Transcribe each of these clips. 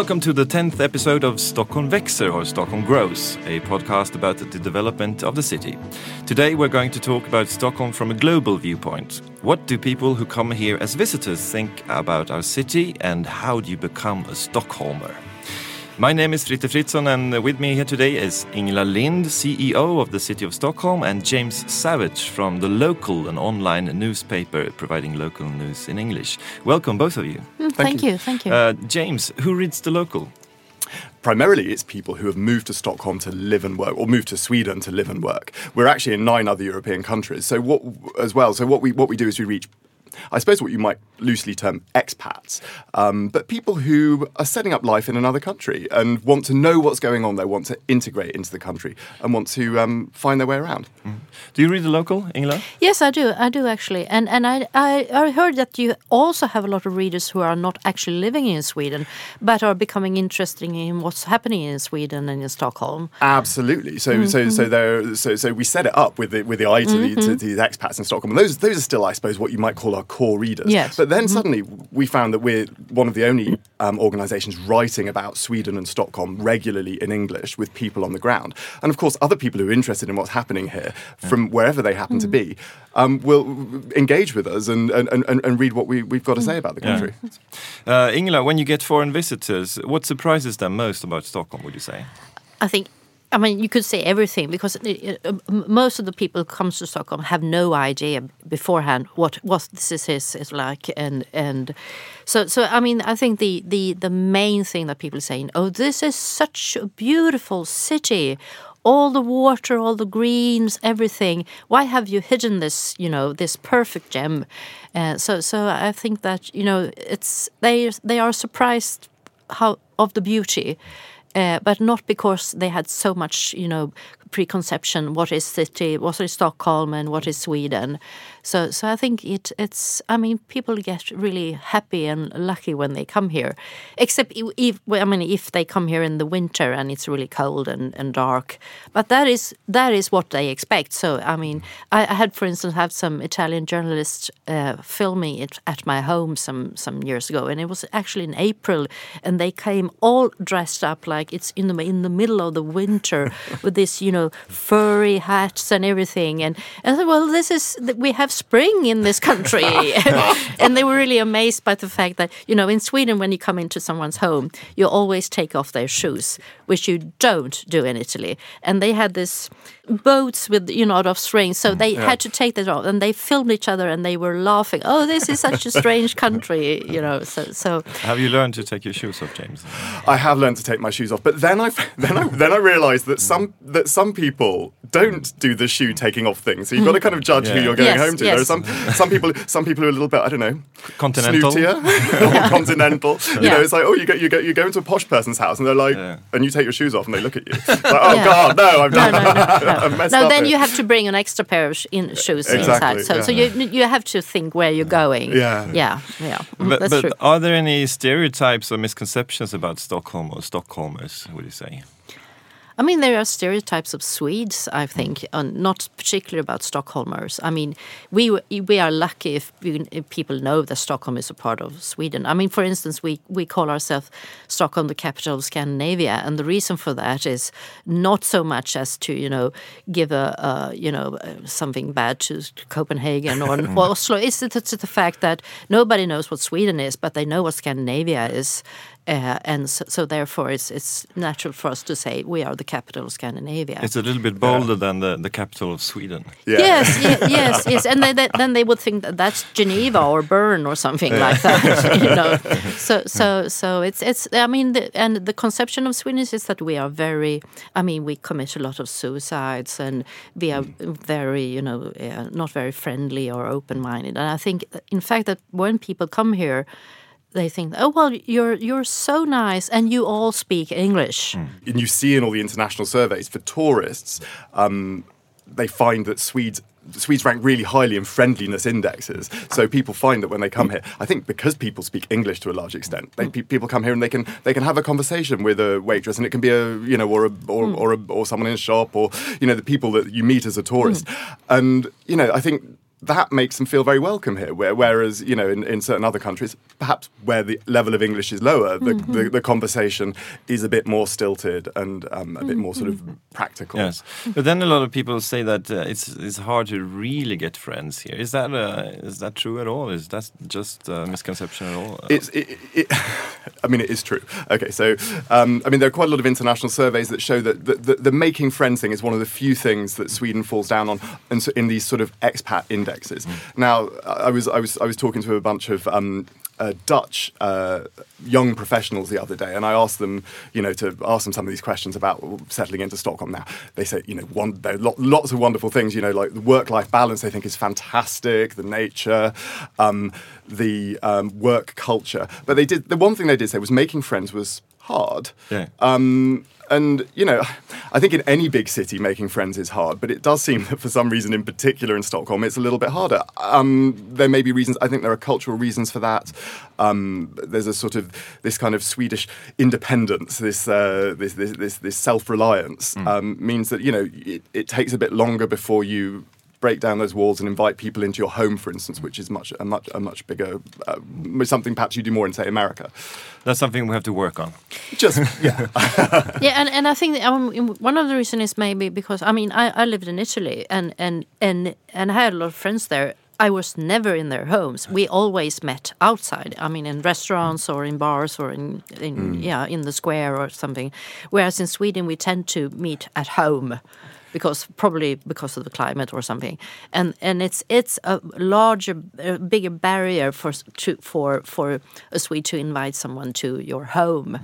Welcome to the 10th episode of Stockholm Växer or Stockholm Grows, a podcast about the development of the city. Today we're going to talk about Stockholm from a global viewpoint. What do people who come here as visitors think about our city and how do you become a Stockholmer? My name is Fritte Fritzson, and with me here today is Ingela Lind, CEO of the City of Stockholm, and James Savage from the local and online newspaper providing local news in English. Welcome, both of you. Mm, thank, you. Thank you. Uh, James, who reads the local? primarily it's people who have moved to Stockholm to live and work, or moved to Sweden to live and work. We're actually in nine other European countries. So what as well? So what we what we do is we reach I suppose what you might loosely term expats, um, but people who are setting up life in another country and want to know what's going on there, want to integrate into the country, and want to um, find their way around. Mm. Do you read the local, Ingela? Yes, I do. I do actually, and and I, I, I heard that you also have a lot of readers who are not actually living in Sweden, but are becoming interested in what's happening in Sweden and in Stockholm. Absolutely. So mm -hmm. so so there so so we set it up with the with the eye to, mm -hmm. the, to mm-hmm. these expats in Stockholm. And those those are still, I suppose, what you might call our core readers. Yes. But then mm-hmm. suddenly we found that we're one of the only um, organisations writing about Sweden and Stockholm regularly in English with people on the ground. And of course, other people who are interested in what's happening here from wherever they happen mm. to be um, will engage with us and, and, and, and read what we, we've got to say about the country. Yeah. Uh, Ingela, when you get foreign visitors, what surprises them most about Stockholm, would you say? I think I mean, you could say everything because uh, most of the people who comes to Stockholm have no idea beforehand what what this is, is like, and and so so I mean, I think the the the main thing that people are saying, oh, this is such a beautiful city, all the water, all the greens, everything. Why have you hidden this, you know, this perfect gem? Uh, so so I think that you know it's they they are surprised how of the beauty uh, but not because they had so much, you know, preconception. What is city? What is Stockholm? And what is Sweden? So, so I think it, it's. I mean, people get really happy and lucky when they come here. Except if I mean, if they come here in the winter and it's really cold and, and dark. But that is that is what they expect. So, I mean, I, I had, for instance, have some Italian journalists uh, filming it at my home some some years ago, and it was actually in April, and they came all dressed up like it's in the in the middle of the winter with this, you know, furry hats and everything. And and I said, well, this is we have have spring in this country. and they were really amazed by the fact that, you know, in Sweden, when you come into someone's home, you always take off their shoes, which you don't do in Italy. And they had this boats with you know out of strings so mm, they yeah. had to take that off and they filmed each other and they were laughing. Oh this is such a strange country you know so so. Have you learned to take your shoes off james? I have learned to take my shoes off but then i then i then i realized that some that some people don't do the shoe taking off thing. So you've got to kind of judge yeah. who you're going yes, home to. Yes. there are some some people some people are a little bit i don't know continental? snootier continental. You know it's like oh you go you go you go into a posh person's house and they're like and you take your shoes off and they look at you. Like, oh god no i've done no, no, no, no. no then you have to bring an extra pair of in shoes exactly, inside. So, yeah. so you you have to think where you're going. Yeah, yeah, yeah. Mm, but, That's but true. are there any stereotypes or misconceptions about Stockholm or Stockholmers? Would you say? I mean, there are stereotypes of Swedes, I think, and not particularly about Stockholmers. I mean, we we are lucky if, we, if, people know that Stockholm is a part of Sweden. I mean, for instance, we, we call ourselves Stockholm the capital of Scandinavia, and the reason for that is not so much as to you know give a, a you know something bad to, to Copenhagen or, or Oslo. It's, it's the fact that nobody knows what Sweden is, but they know what Scandinavia is, uh, and so, so, therefore it's it's natural for us to say we are the capital of Scandinavia. It's a little bit bolder yeah. than the, the capital of Sweden. Yeah. Yes, yes, yes, and they, they, then they would think that that's Geneva or Bern or something yeah. like that. you know, so so so it's it's. I mean, the, and the conception of Sweden is that we are very. I mean, we commit a lot of suicides, and we are very, you know, uh, not very friendly or open-minded. And I think, in fact, that when people come here they think, oh well, you're you're so nice, and you all speak English. Mm. And you see in all the international surveys for tourists, um, they find that Swedes. Swedes rank really highly in friendliness indexes. So people find that when they come here, I think because people speak English to a large extent, they, pe people come here and they can they can have a conversation with a waitress, and it can be a you know or a, or, mm. or, a, or someone in a shop or you know the people that you meet as a tourist, mm. and you know I think that makes them feel very welcome here. Where, whereas, you know, in, in certain other countries, perhaps where the level of English is lower, the, Mm-hmm. the, the conversation is a bit more stilted and um, a bit more sort Mm-hmm. of practical. Yes, but then a lot of people say that uh, it's it's hard to really get friends here. Is that uh, is that true at all? Is that just a misconception at all? It's, it, it, I mean, it is true. Okay, so um, I mean, there are quite a lot of international surveys that show that the, the, the making friends thing is one of the few things that Sweden falls down on, and so in these sort of expat indexes. Now, I was I was I was talking to a bunch of. Um, uh, Dutch uh, young professionals the other day, and I asked them, you know, to ask them some of these questions about settling into Stockholm. Now they say, you know, one, there are lo- lots of wonderful things, you know, like the work-life balance. They think is fantastic, the nature, um, the um, work culture. But they did the one thing they did say was making friends was hard. Yeah. Um, and you know, I think in any big city making friends is hard, but it does seem that for some reason, in particular in Stockholm, it's a little bit harder. Um, there may be reasons. I think there are cultural reasons for that. Um, there's a sort of this kind of Swedish independence, this uh, this, this this this self-reliance um, means that you know it, it takes a bit longer before you break down those walls and invite people into your home, for instance, which is much a much a much bigger uh, something perhaps you do more in say America. That's something we have to work on. Just yeah. yeah, and, and I think that, um, one of the reasons is maybe because I mean I, I lived in Italy and and and and I had a lot of friends there. I was never in their homes. We always met outside. I mean, in restaurants or in bars or in, in yeah in the square or something. Whereas in Sweden, we tend to meet at home because probably because of the climate or something. And and it's it's a larger a bigger barrier for to, for for a Swede to invite someone to your home.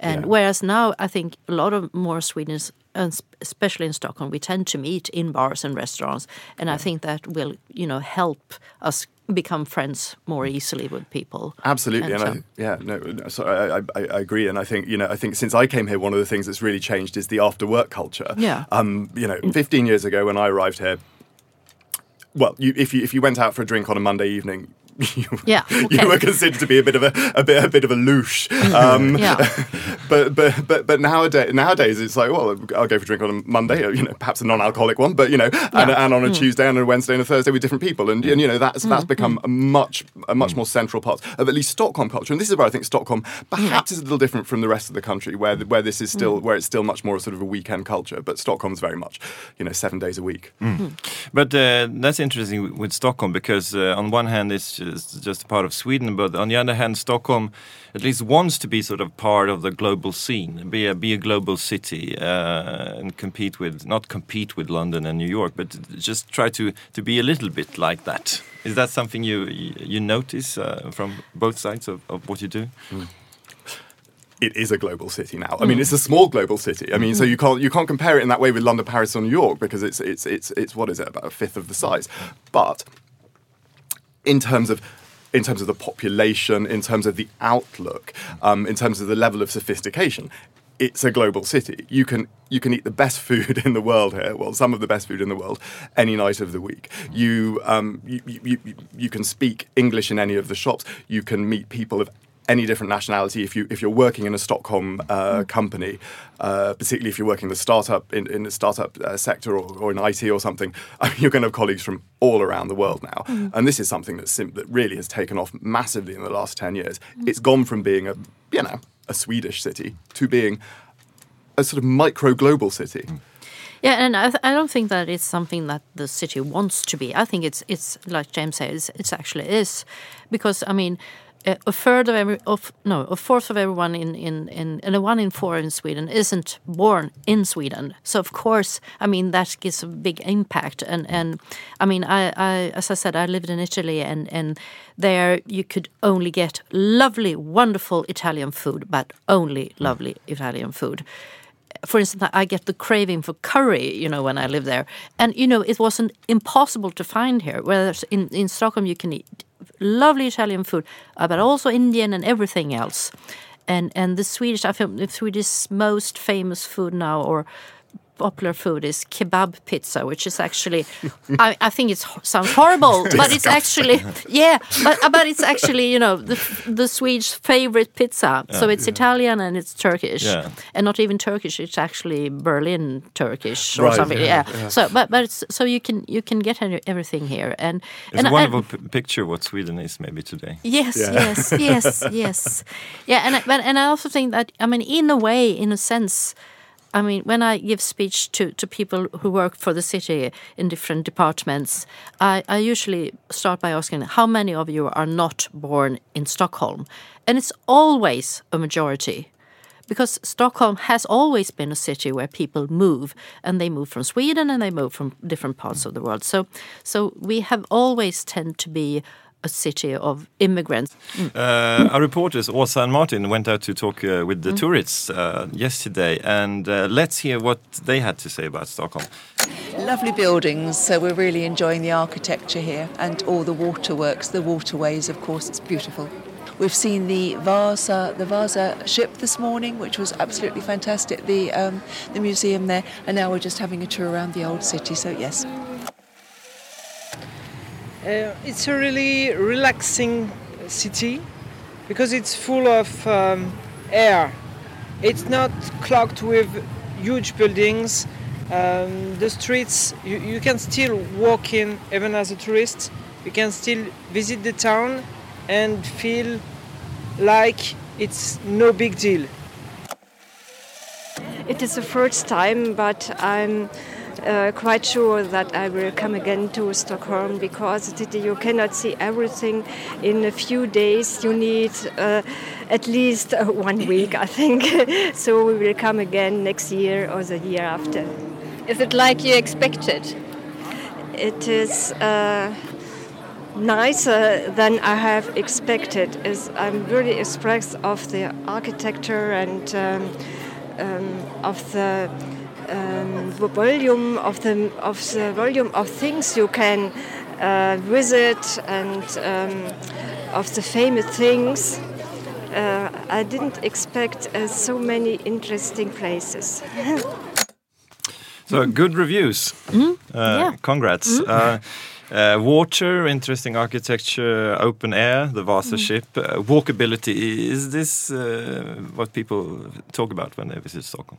And Yeah. whereas now I think a lot of more Swedes and especially in Stockholm we tend to meet in bars and restaurants. And I think that will you know help us become friends more easily with people Absolutely, and, so- I, yeah, no, no, so I, I, I agree, and I think you know, I think since I came here, one of the things that's really changed is the after work culture. Yeah. um, you know, 15 years ago when I arrived here, well, you, if you if you went out for a drink on a Monday evening. You, Yeah, okay. you were considered to be a bit of a, a bit a bit of a louche, um, Yeah. but but but but nowadays nowadays it's like well I'll go for a drink on a Monday, or, you know perhaps a non-alcoholic one, but you know and, Yeah. and on a hmm. Tuesday and a Wednesday and a Thursday with different people, and, and you know that's that's hmm, become hmm. a much a much more central part of at least Stockholm culture, and this is where I think Stockholm perhaps is a little different from the rest of the country, where the- where this is still where it's still much more sort of a weekend culture, but Stockholm's very much you know seven days a week. But uh, that's interesting with- with Stockholm because uh, on one hand it's just, just a part of Sweden, but on the other hand, Stockholm at least wants to be sort of part of the global scene, be a be a global city, uh, and compete with not compete with London and New York, but just try to to be a little bit like that. Is that something you you, notice uh, from both sides of, of what you do? it is a global city now. I mean, it's a small global city. I mean, so you can't you can't compare it in that way with London, Paris, or New York because it's it's it's it's what is it about a fifth of the size. But in terms of in terms of the population, in terms of the outlook, um, in terms of the level of sophistication, it's a global city. You can you can eat the best food in the world here. Well, some of the best food in the world any night of the week. You um, you, you, you, you can speak English in any of the shops. You can meet people of any different nationality if you if you're working in a Stockholm uh, company, uh, particularly if you're working in the startup in, in the startup uh, sector or, or in IT or something, you're going to have colleagues from all around the world now. And this is something that sim- that really has taken off massively in the last ten years. It's gone from being a you know a Swedish city to being a sort of micro global city. Yeah, and I, th- I don't think that it's something that the city wants to be. I think it's it's like James says, it's actually is, because I mean, a third of every of no a fourth of everyone in in in and a one in four in Sweden isn't born in Sweden. So of course, I mean that gives a big impact. And and I mean, I, I as I said, I lived in Italy, and and there you could only get lovely, wonderful Italian food, but only lovely Italian food for instance, I get the craving for curry, you know, when I live there. And, you know, it wasn't impossible to find here. Whereas in, in Stockholm, you can eat lovely Italian food, uh, but also Indian and everything else. And and the Swedish, I think the Swedish most famous food now, or popular food is kebab pizza, which is actually, I, I think it sounds horrible, but it's actually, yeah, but uh, but it's actually you know the the Swedes' favorite pizza. So it's Italian and it's Turkish, Yeah. and not even Turkish. It's actually Berlin Turkish or Right, something. yeah, Yeah. So but but it's, so you can you can get everything here, and It's and a wonderful p- picture what Sweden is maybe today. Yes, Yeah. yes, yes, yes. Yeah, and but and I also think that I mean, in a way, in a sense, I mean, when I give speech to to people who work for the city in different departments, I, I usually start by asking how many of you are not born in Stockholm, and it's always a majority. Because Stockholm has always been a city where people move, and they move from Sweden and they move from different parts of the world. So, so we have always tend to be a city of immigrants. Uh, our reporters, Åsa and Martin, went out to talk uh, with the tourists uh, yesterday, and uh, let's hear what they had to say about Stockholm. Lovely buildings, so we're really enjoying the architecture here and all the waterworks, the waterways, of course, it's beautiful. We've seen the Vasa, the Vasa ship this morning, which was absolutely fantastic. The um, the museum there, and now we're just having a tour around the old city. So yes, Uh, it's a really relaxing city because it's full of um, air. It's not clogged with huge buildings. Um, the streets, you, you can still walk in even as a tourist. You can still visit the town and feel like it's no big deal. It is the first time, but I'm uh, quite sure that I will come again to Stockholm because you cannot see everything in a few days. You need uh, at least uh, one week, I think. so we will come again next year or the year after. Is it like you expected? It is uh, nicer than I have expected. Is I'm really impressed of the architecture and um, um, of the um, the volume of the of the volume of things you can uh, visit and um, of the famous things. Uh, I didn't expect uh, so many interesting places. So good reviews. Uh, yeah. Congrats. Uh, uh, water, interesting architecture, open air, the Vasa ship, uh, walkability. Is this uh, what people talk about when they visit Stockholm?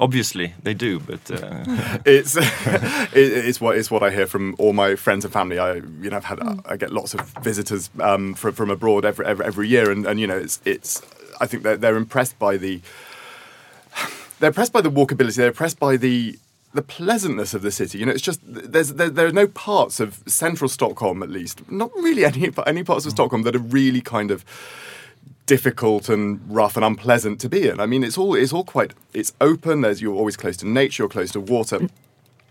Obviously, they do, but uh, it's it, it's what it's what I hear from all my friends and family. I you know I've had I get lots of visitors um, from from abroad every, every every year, and, and you know it's it's I think they're they're impressed by the they're impressed by the walkability. They're impressed by the the pleasantness of the city. You know, it's just there's there, there are no parts of central Stockholm, at least, not really any any parts of Stockholm that are really kind of difficult and rough and unpleasant to be in. I mean, it's all it's all quite it's open. There's you're always close to nature. You're close to water.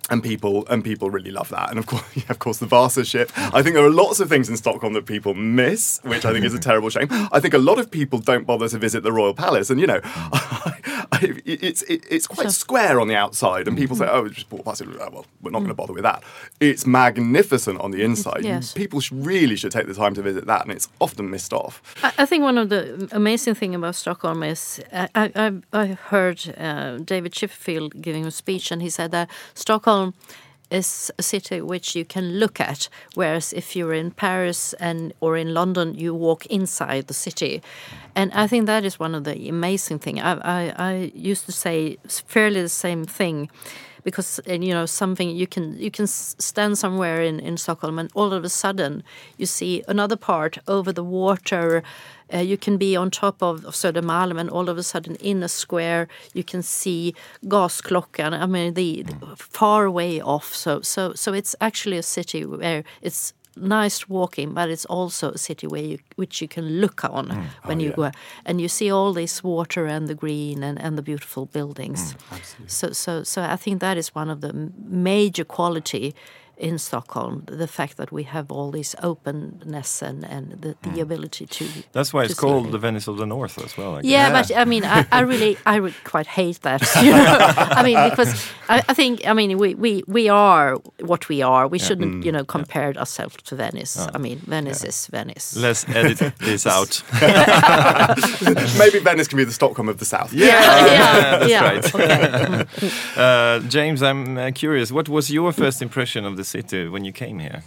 And people and people really love that, and of course, yeah, of course, the Vasa ship. I think there are lots of things in Stockholm that people miss, which I think is a terrible shame. I think a lot of people don't bother to visit the royal palace, and you know, it's it, it's quite square on the outside, and people say, "Oh, just walk past it." Oh, well, we're not going to bother with that. It's magnificent on the inside. Yes. People sh- really should take the time to visit that, and it's often missed off. I, I think one of the amazing thing about Stockholm is I I, I, heard uh, David Chipperfield giving a speech, and he said that Stockholm is a city which you can look at, whereas if you're in Paris and or in London, you walk inside the city, and I think that is one of the amazing thing. I I, I used to say fairly the same thing because you know something you can you can stand somewhere in in Stockholm and all of a sudden you see another part over the water. Uh, you can be on top of, of Södermalm and all of a sudden in a square you can see Gasklockan. I mean the, the far away off. So so so it's actually a city where it's nice walking, but it's also a city where you which you can look on mm. oh, when you go. And you see all this water and the green and, and the beautiful buildings. Mm, so so so I think that is one of the major quality in Stockholm. The fact that we have all this openness and, and the, the ability to. That's why to it's see called it. the Venice of the North as well. I guess. Yeah, but I mean, I, I really, I re- quite hate that. You know? I mean, because I, I think, I mean, we, we, we are what we are. We shouldn't, you know, compare ourselves to Venice. I mean, Venice is Venice. Let's edit this out. Maybe Venice can be the Stockholm of the South. yeah, yeah, that's yeah. right. Okay. Uh, James, I'm uh, curious. What was your first impression of the city when you came here?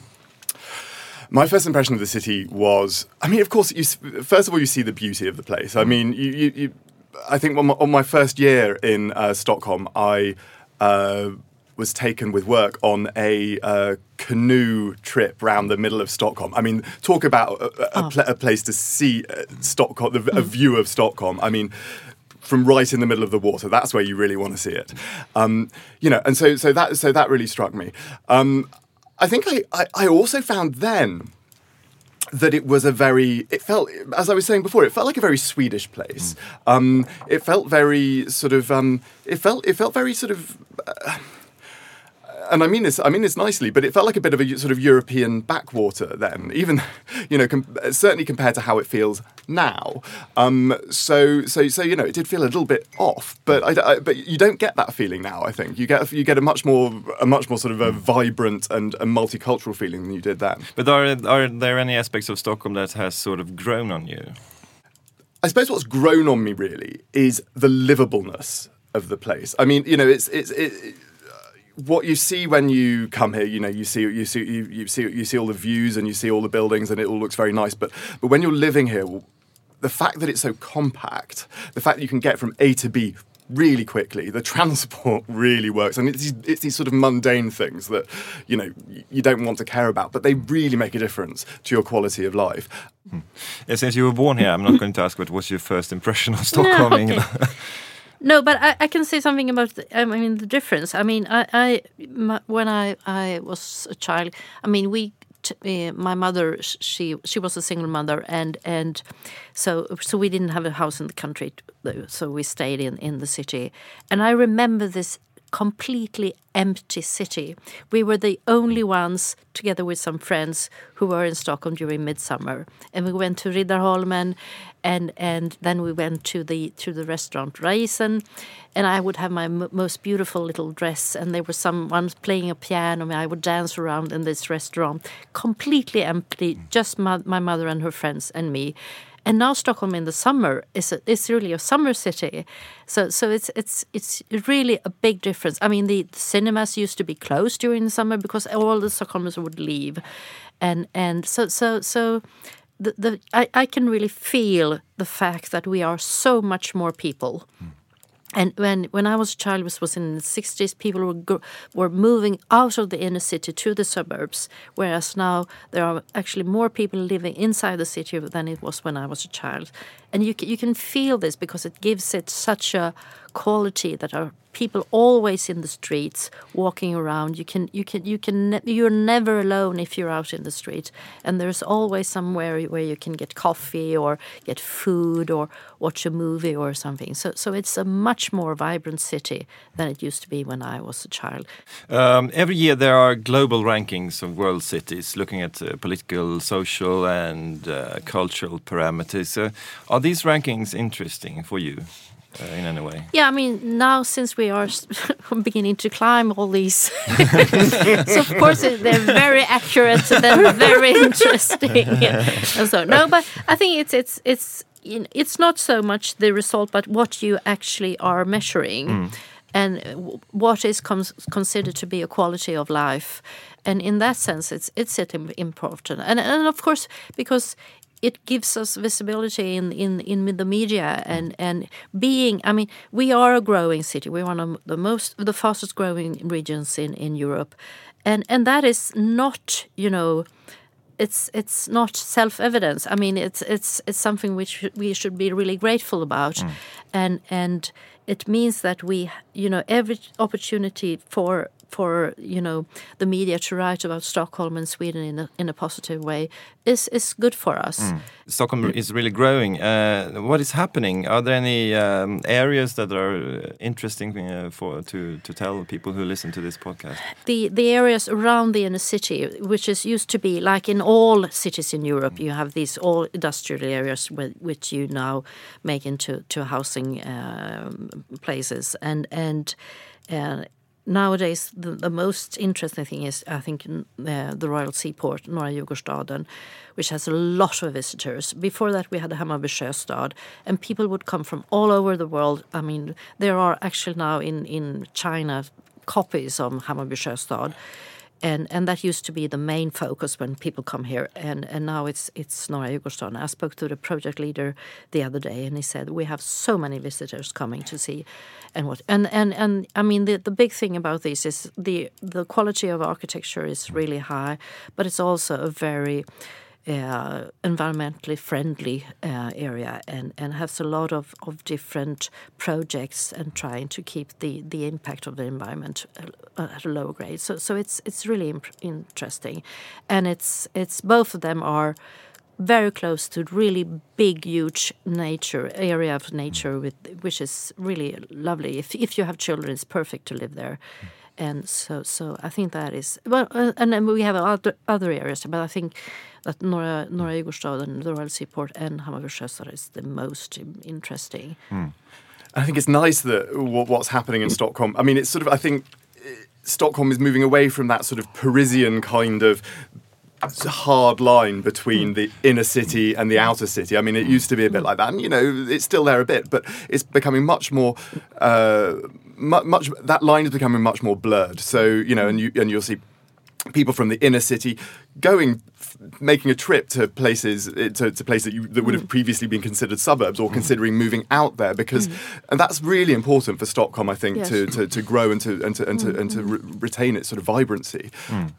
My first impression of the city was, I mean, of course, you, first of all, you see the beauty of the place. I mean, you, you, you I think on my, on my first year in uh, Stockholm, I uh, was taken with work on a uh, canoe trip round the middle of Stockholm. I mean, talk about a, a, a, pla- a place to see uh, Stockholm, the, a view of Stockholm. I mean, from right in the middle of the water. That's where you really want to see it. Um, you know, and so so that so that really struck me. Um, I think I, I, I also found then that it was a very it felt as I was saying before it felt like a very Swedish place. Um, it felt very sort of um, it felt it felt very sort of. Uh, and I mean this. I mean this nicely, but it felt like a bit of a sort of European backwater then, even, you know, com- certainly compared to how it feels now. Um, so, so, so you know, it did feel a little bit off, but I, I- but you don't get that feeling now. I think you get you get a much more a much more sort of a vibrant and a multicultural feeling than you did then. But are are there any aspects of Stockholm that has sort of grown on you? I suppose what's grown on me really is the livableness of the place. I mean, you know, it's it's it, it- what you see when you come here. You know, you see you see you, you see you see all the views and you see all the buildings and it all looks very nice. But but when you're living here, the fact that it's so compact, the fact that you can get from A to B really quickly, the transport really works, and it's these, it's these sort of mundane things that you know you don't want to care about, but they really make a difference to your quality of life. Uh, Since you were born here, I'm not going to ask what was your first impression of Stockholm. okay. No, but I, I can say something about. The, I mean, the difference. I mean, I, I my, when I I was a child. I mean, we. Uh, my mother, she she was a single mother, and and so so we didn't have a house in the country, so we stayed in in the city. And I remember this completely empty city. We were the only ones, together with some friends, who were in Stockholm during midsummer, and we went to Riddarholmen, and and then we went to the to the restaurant Raisen, and I would have my most beautiful little dress, and there was someone playing a piano, and I would dance around in this restaurant, completely empty, just my, my mother and her friends and me. And now Stockholm in the summer is a, really a summer city, so so it's it's it's really a big difference. I mean, the, cinemas used to be closed during the summer because all the Stockholmers would leave, and and so so so the, the I, I can really feel the fact that we are so much more people. Hmm. And when, when I was a child, this was in the 60s, people were, were moving out of the inner city to the suburbs, whereas now there are actually more people living inside the city than it was when I was a child. And you, you can feel this because it gives it such a quality that are people always in the streets walking around. You can you can you can you're never alone if you're out in the street. And there's always somewhere where you can get coffee or get food or watch a movie or something. So so it's a much more vibrant city than it used to be when I was a child. Um, every year there are global rankings of world cities looking at uh, political, social, and uh, cultural parameters. Uh, are these rankings interesting for you uh, in any way? Yeah, I mean, now since we are beginning to climb all these, so of course they're very accurate and they're very interesting. and so no, but I think it's it's it's it's not so much the result, but what you actually are measuring. And what is cons- considered to be a quality of life, and in that sense, it's it's important, and and of course because it gives us visibility in, in, in the media and, and being I mean we are a growing city. We're one of the most the fastest growing regions in, in Europe. And and that is not you know it's it's not self evidence I mean it's it's it's something which we should be really grateful about. Mm. And and it means that we you know every opportunity for for you know the media to write about Stockholm and Sweden in a, in a positive way is is good for us. Stockholm is really growing. Uh, what is happening? Are there any um, areas that are interesting uh, for to to tell people who listen to this podcast? the the areas around the inner city, which is used to be like in all cities in Europe, you have these all industrial areas with, which you now make into to housing um, places, and and uh, nowadays the, the most interesting thing is I think uh, the Royal Seaport, Norra Djurgårdsstaden, which has a lot of visitors. Before that, we had Hammarby Sjöstad, and people would come from all over the world. I mean, there are actually now in in China copies of Hammarby Sjöstad. And, and that used to be the main focus when people come here, and, and now it's it's Norra Djurgårdsstaden. I spoke to the project leader the other day, and he said we have so many visitors coming to see, and what and and, and I mean the, the big thing about this is the the quality of architecture is really high, but it's also a very uh, environmentally friendly uh, area and, and has a lot of, of different projects and trying to keep the, the impact of the environment at a low grade. So so it's it's really imp- interesting, and it's it's both of them are very close to really big, huge nature area of nature, with which is really lovely. If if you have children, it's perfect to live there. And so, so I think that is well, uh, and then we have other other areas, but I think that Norra Norra Djurgårdsstaden, the Royal Seaport, and Hammarby Sjöstad is the most interesting. I think it's nice that what, what's happening in Stockholm. I mean, it's sort of. I think eh, Stockholm is moving away from that sort of Parisian kind of hard line between the inner city and the outer city. I mean, it used to be a bit like that, and you know, it's still there a bit, but it's becoming much more. Uh, mu- much that line is becoming much more blurred. So you know, and you and you'll see people from the inner city going making a trip to places eh, to, to places that, you, that would have mm. previously been considered suburbs or mm. considering moving out there because mm. and that's really important for Stockholm I think Yes. to, to, to grow and to and to and to, and to re- retain its sort of vibrancy.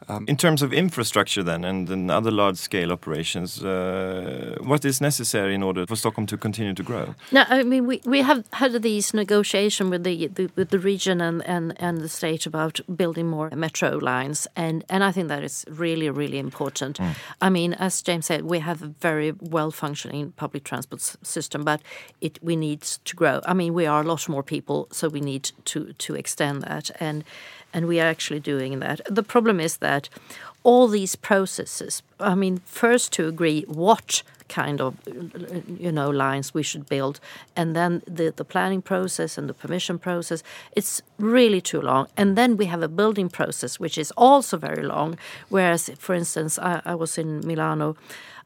Um, in terms of infrastructure, then, and, and other large-scale operations, uh, what is necessary in order for Stockholm to continue to grow? No, I mean we, we have had these negotiation with the, the with the region and, and, and the state about building more metro lines, and, and I think that is really really important. Mm. I mean, as James said, we have a very well functioning public transport s- system, but it we need to grow. I mean, we are a lot more people, so we need to to extend that, and and we are actually doing that. The problem is that all these processes. I mean, first to agree what kind of you know lines we should build and then the the planning process and the permission process. It's really too long. And then we have a building process which is also very long. Whereas for instance i, I was in milano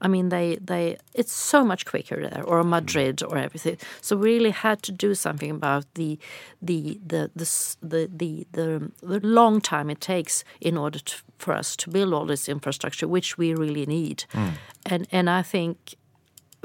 I mean, they, they it's so much quicker there, or mm. Madrid, or everything. So we really had to do something about the the the the the the, the, the long time it takes in order to, for us to build all this infrastructure, which we really need. Mm. And and I think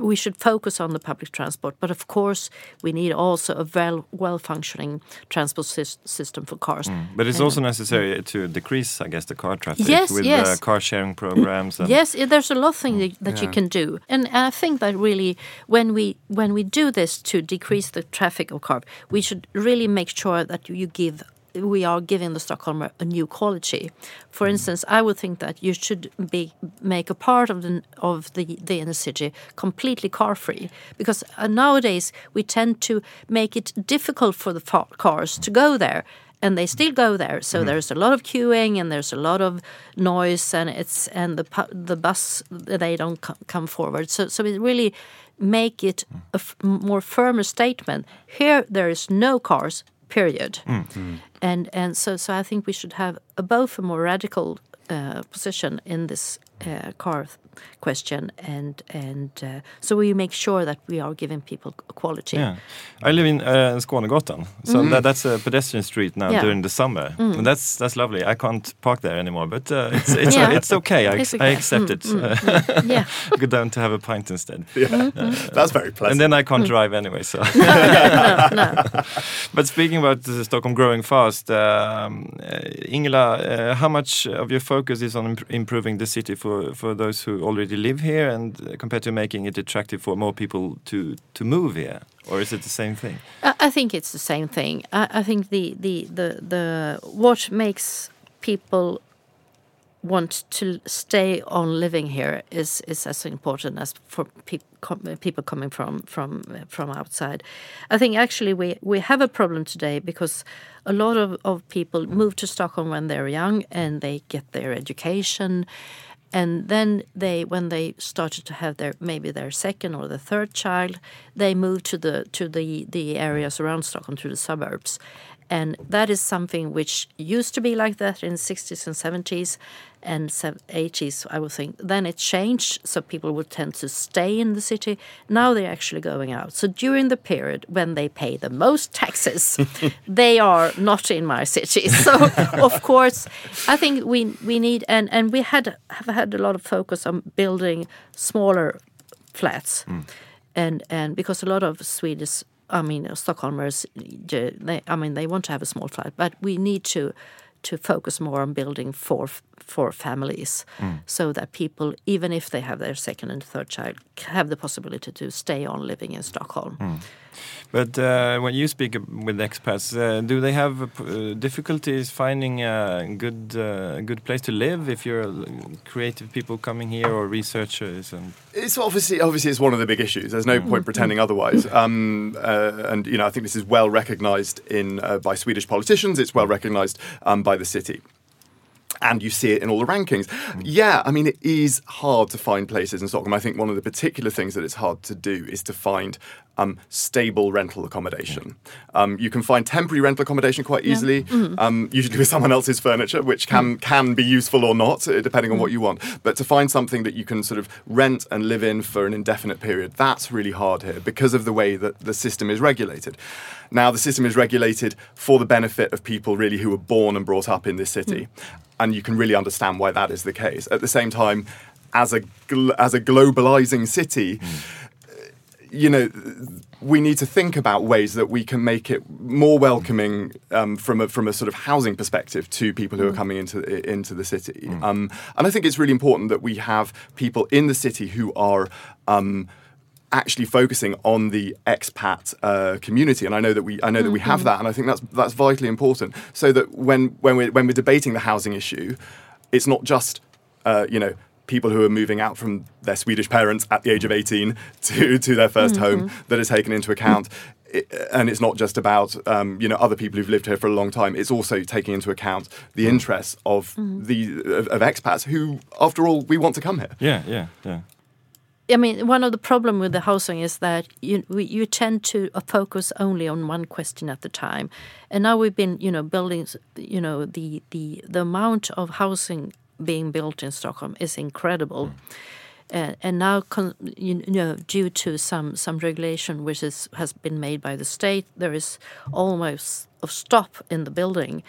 we should focus on the public transport, but of course we need also a well well functioning transport sys- system for cars. But it's And- also necessary to decrease, I guess, the car traffic Yes, with yes. Uh, car sharing programs. And Yes, there's a lot of things that, that you can do, and I think that really, when we when we do this to decrease the traffic of cars, we should really make sure that you give we are giving the Stockholmer a new quality. For mm-hmm. instance, I would think that you should be make a part of the of the, the inner city completely car free, because uh, nowadays we tend to make it difficult for the cars to go there and they still go there. So mm-hmm. there's a lot of queuing and there's a lot of noise, and it's and the the bus they don't co- come forward. So so it really make it mm. a f- more firmer statement. Here there is no cars. Period. And and so so I think we should have a, both a more radical uh, position in this uh, car th- question, and and uh, so we make sure that we are giving people quality. Yeah, I live in uh, Skånegatan, so that, that's a pedestrian street now. Yeah. Mm. during the summer, and that's that's lovely. I can't park there anymore, but uh, it's it's, Yeah. it's okay. I, It's I okay. accept it. Yeah. Go down to have a pint instead, yeah that's very pleasant and then I can't drive anyway. So, no, no. but speaking about uh, Stockholm growing fast, um, uh, Ingela, uh, how much of your focus is on imp improving the city for, for those who already live here, and compared to making it attractive for more people to to move here, or is it the same thing? I, think it's the same thing. I, I think the, the the the what makes people want to stay on living here is is as important as for people coming from from from outside. I think actually we we have a problem today because a lot of, of people move to Stockholm when they're young and they get their education and then they when they started to have their maybe their second or the third child they moved to the to the the areas around stockholm to the suburbs and that is something which used to be like that in 60s and 70s and 80s, I would think. Then it changed, so people would tend to stay in the city. Now they're actually going out. So during the period when they pay the most taxes, they are not in my city. So of course, I think we we need and and we had have had a lot of focus on building smaller flats, mm. and and because a lot of Swedish I mean, Stockholmers, they, I mean, they want to have a small flat, but we need to to focus more on building for for families, mm. so that people, even if they have their second and third child, have the possibility to stay on living in Stockholm. Mm. But uh, when you speak with expats, uh, do they have uh, difficulties finding a good uh, good place to live if you're creative people coming here or researchers? And it's obviously obviously it's one of the big issues. There's no mm-hmm. point pretending otherwise. Um, uh, and you know I think this is well recognised in uh, by Swedish politicians. It's well recognised um, by the city and you see it in all the rankings. Mm. Yeah, I mean, it is hard to find places in Stockholm. I think one of the particular things that it's hard to do is to find um, stable rental accommodation. Um, you can find temporary rental accommodation quite easily, yeah. mm-hmm. um, usually with someone else's furniture, which can mm. can be useful or not, uh, depending on mm. what you want. But to find something that you can sort of rent and live in for an indefinite period, that's really hard here because of the way that the system is regulated. Now, the system is regulated for the benefit of people really who were born and brought up in this city. Mm. And you can really understand why that is the case. At the same time, as a gl- as a globalizing city, mm you know, we need to think about ways that we can make it more welcoming um, from a from a sort of housing perspective to people who are mm. coming into into the city. Mm. Um, and I think it's really important that we have people in the city who are. Um, actually focusing on the expat uh, community, and I know that we I know that we have mm-hmm. that, and I think that's that's vitally important. So that when when we're when we're debating the housing issue, it's not just uh, you know people who are moving out from their Swedish parents at the age of 18 to, to their 1st mm-hmm. home that is taken into account. It, and it's not just about um, you know other people who've lived here for a long time. It's also taking into account the interests of mm-hmm. the of, of, expats who, after all, we want to come here. Yeah, yeah, yeah. I mean, one of the problem with the housing is that you we, you tend to uh, focus only on one question at the time, and now we've been you know building you know the the the amount of housing being built in Stockholm is incredible. Mm. Uh, and now, you know, due to some some regulation which is, has been made by the state, there is almost a stop in the building.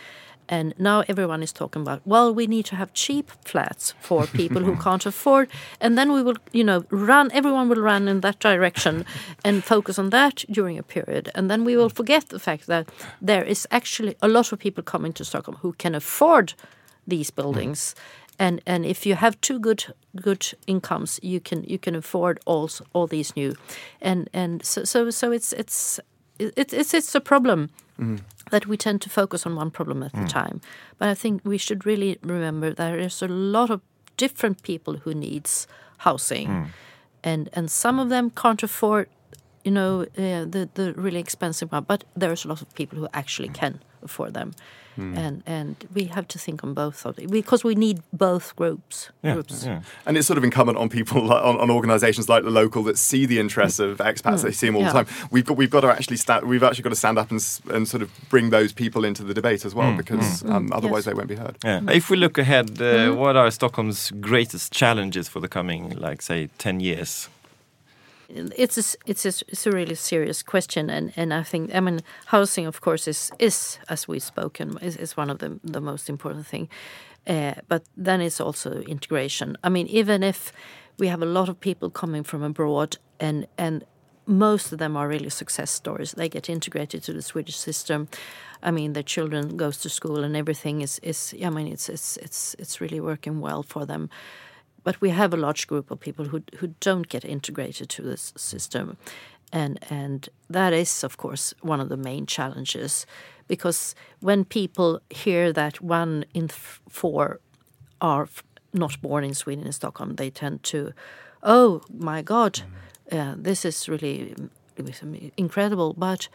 And now everyone is talking about, well, we need to have cheap flats for people who can't afford, and then we will, you know, run. Everyone will run in that direction, and focus on that during a period, and then we will forget the fact that there is actually a lot of people coming to Stockholm who can afford these buildings. And and if you have two good good incomes, you can you can afford all all these new, and and so so so it's it's it, it's it's a problem. Mm. That we tend to focus on one problem at mm. a time, but I think we should really remember there is a lot of different people who needs housing, mm. and and some of them can't afford, you know, uh, the the really expensive one. But there's a lot of people who actually mm. can afford them. Mm. And and we have to think on both of it because we need both groups. Yeah, groups. Yeah. And it's sort of incumbent on people like, on, on, organisations like the local that see the interests of expats. Mm. They see them all yeah. the time. We've got we've got to actually stand. We've actually got to stand up and and sort of bring those people into the debate as well mm. because mm. um, mm. otherwise yes. they won't be heard. Yeah. If we look ahead, uh, what are Stockholm's greatest challenges for the coming, like say, ten years? It's a, it's a, it's a really serious question, and, and I think I mean housing, of course, is is as we've spoken is, is one of the the most important thing, uh, but then it's also integration. I mean, even if we have a lot of people coming from abroad, and and most of them are really success stories. They get integrated to the Swedish system. I mean, their children goes to school and everything is, is I mean, it's it's it's it's really working well for them. But we have a large group of people who who don't get integrated to this system, and and that is of course one of the main challenges, because when people hear that one in four are not born in Sweden in Stockholm, they tend to, oh my God, uh, this is really incredible, but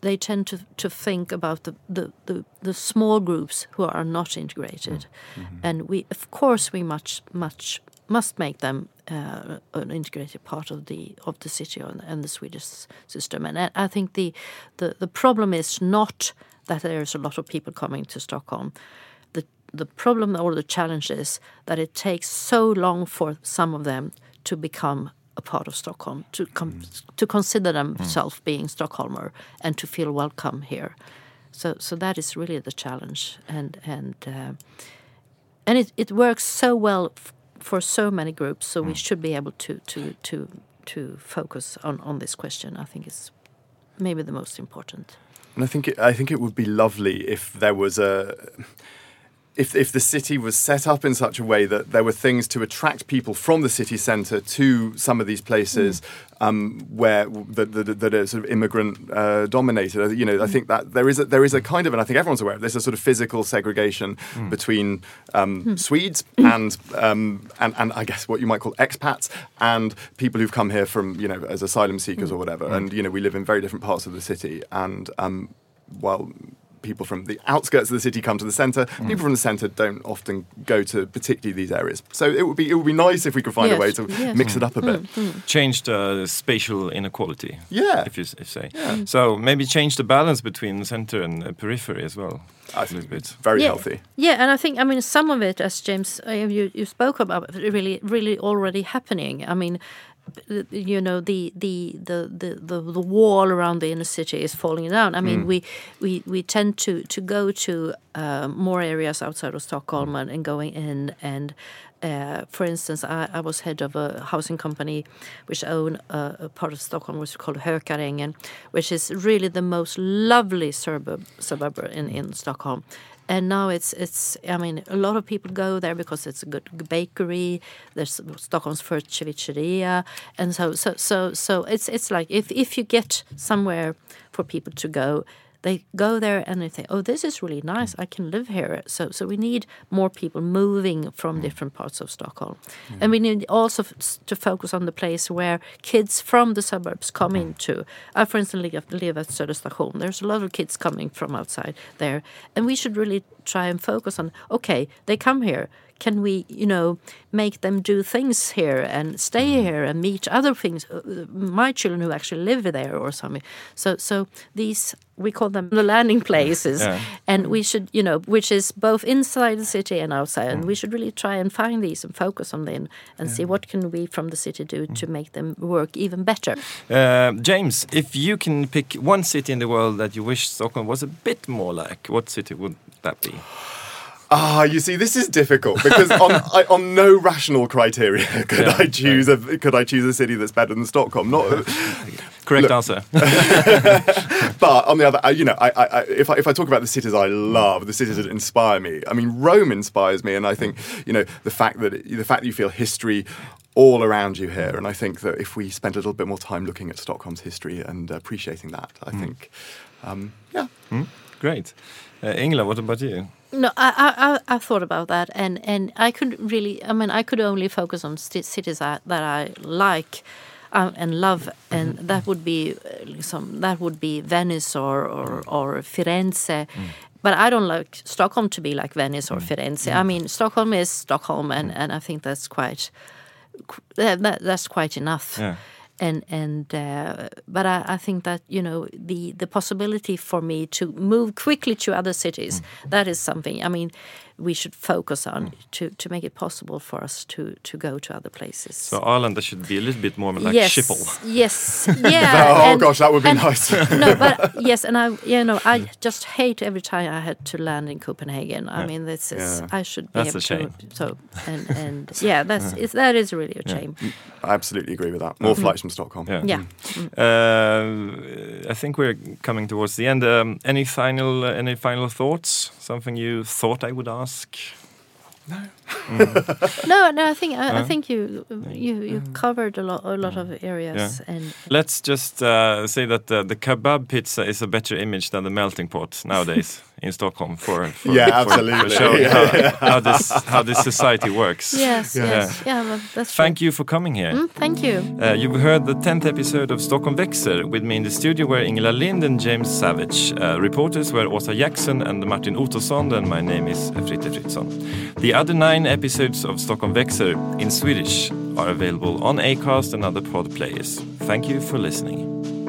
they tend to, to think about the, the, the, the small groups who are not integrated. Mm -hmm. And we, of course, we much, much must make them uh, an integrated part of the of the city and, and the Swedish system. And I, I think the, the the problem is not that there's a lot of people coming to Stockholm. The the problem or the challenge is that it takes so long for some of them to become a part of Stockholm, to com- to consider themselves mm. being Stockholmer and to feel welcome here. So so that is really the challenge, and and uh, and it, it works so well for so many groups. So mm. we should be able to to to to focus on on this question. I think is maybe the most important. And I think it, I think it would be lovely if there was a if, if the city was set up in such a way that there were things to attract people from the city centre to some of these places mm. um, where that, that, that, are sort of immigrant uh, dominated, you know, mm. I think that there is a, there is a kind of, and I think everyone's aware of this, a sort of physical segregation mm. between um, mm. Swedes and, um, and and I guess what you might call expats and people who've come here from you know as asylum seekers mm. or whatever, and you know we live in very different parts of the city, and um, while people from the outskirts of the city come to the centre. Mm. People from the centre don't often go to particularly these areas. So it would be it would be nice if we could find yes. a way to yes. mix it up a bit. Mm. Mm. Change the spatial inequality. Yeah, if you if say. Yeah. So maybe change the balance between the centre and the periphery as well. I think it's very yeah. healthy. Yeah, and I think I mean some of it, as James uh, you you spoke about, really really already happening. I mean you know the, the the the the the wall around the inner city is falling down. I mean, mm. we we we tend to to go to uh, more areas outside of Stockholm and, and going in and. Uh, for instance, I, I, was head of a housing company which owned a, a part of Stockholm, which is called Hökarängen, which is really the most lovely suburb suburb in, in Stockholm and now it's it's I mean a lot of people go there because it's a good bakery. There's Stockholm's first cevicheria, and so so so so it's it's like if if you get somewhere for people to go, they go there and they say, "Oh, this is really nice. I can live here." So, so we need more people moving from mm. different parts of Stockholm, mm. and we need also to focus on the place where kids from the suburbs come mm. into. I, for instance, live, live at Söderstation. There's a lot of kids coming from outside there, and we should really try and focus on. Okay, they come here can we, you know, make them do things here and stay mm. here and meet other things, uh, my children who actually live there or something. So, so these we call them the landing places, yeah. and we should, you know, which is both inside the city and outside, mm. and we should really try and find these and focus on them and yeah. see what can we from the city do mm. to make them work even better. Uh, James, if you can pick one city in the world that you wish Stockholm was a bit more like, what city would that be? Ah, you see, this is difficult because on, I, on no rational criteria could yeah, I choose a could I choose a city that's better than Stockholm. Not correct look, answer. but on the other, uh, you know, I, I, if I if I talk about the cities I love, the cities that inspire me. I mean, Rome inspires me, and I think you know the fact that the fact that you feel history all around you here. And I think that if we spend a little bit more time looking at Stockholm's history and appreciating that, I mm. think, um, yeah. Mm. Great. Uh, Ingela, what about you? No, I, I I thought about that, and and I could really, I mean, I could only focus on cities that, that I like. Uh, and love, and mm-hmm. that would be uh, some that would be Venice or or, or Firenze. Mm. But I don't like Stockholm to be like Venice or mm. Firenze. I mean, Stockholm is Stockholm, and, and I think that's quite that, that's quite enough. Yeah and and uh, but I, I, think that you know the the possibility for me to move quickly to other cities mm. that is something. I mean, we should focus on to, to make it possible for us to, to go to other places. So Arlanda should be a little bit more like yes, Schiphol. yes, yeah. oh and- gosh, that would be and- nice. no, but yes, and I, you know, I just hate every time I had to land in Copenhagen. I mean, this is Yeah. I should be That's a able shame. to. So and and yeah, that's it's, that is really a shame. I absolutely agree with that. More flights from Stockholm. Yeah. Yeah. Uh, I think we're coming towards the end. Um, any final uh, any final thoughts? Something you thought I would ask? Ask? Nej. No, no, I think I, I think you you you covered a lot a lot of areas and Let's just uh, say that the, the kebab pizza is a better image than the melting pot nowadays in Stockholm for, for Yeah, for- for absolutely. showing how, how this how this society works. yes, Yeah. yes, yeah, well, that's Thank true. you for coming here. Mm, thank you. Uh, you've heard the 10th episode of Stockholm Växer. With me in the studio were Ingela Lind and James Savage. Uh, reporters were Åsa Jackson and Martin Ottosson, and my name is Fritte Fritzson. The other nine episodes of Stockholm Växer in Swedish are available on Acast and other pod players. Thank you for listening.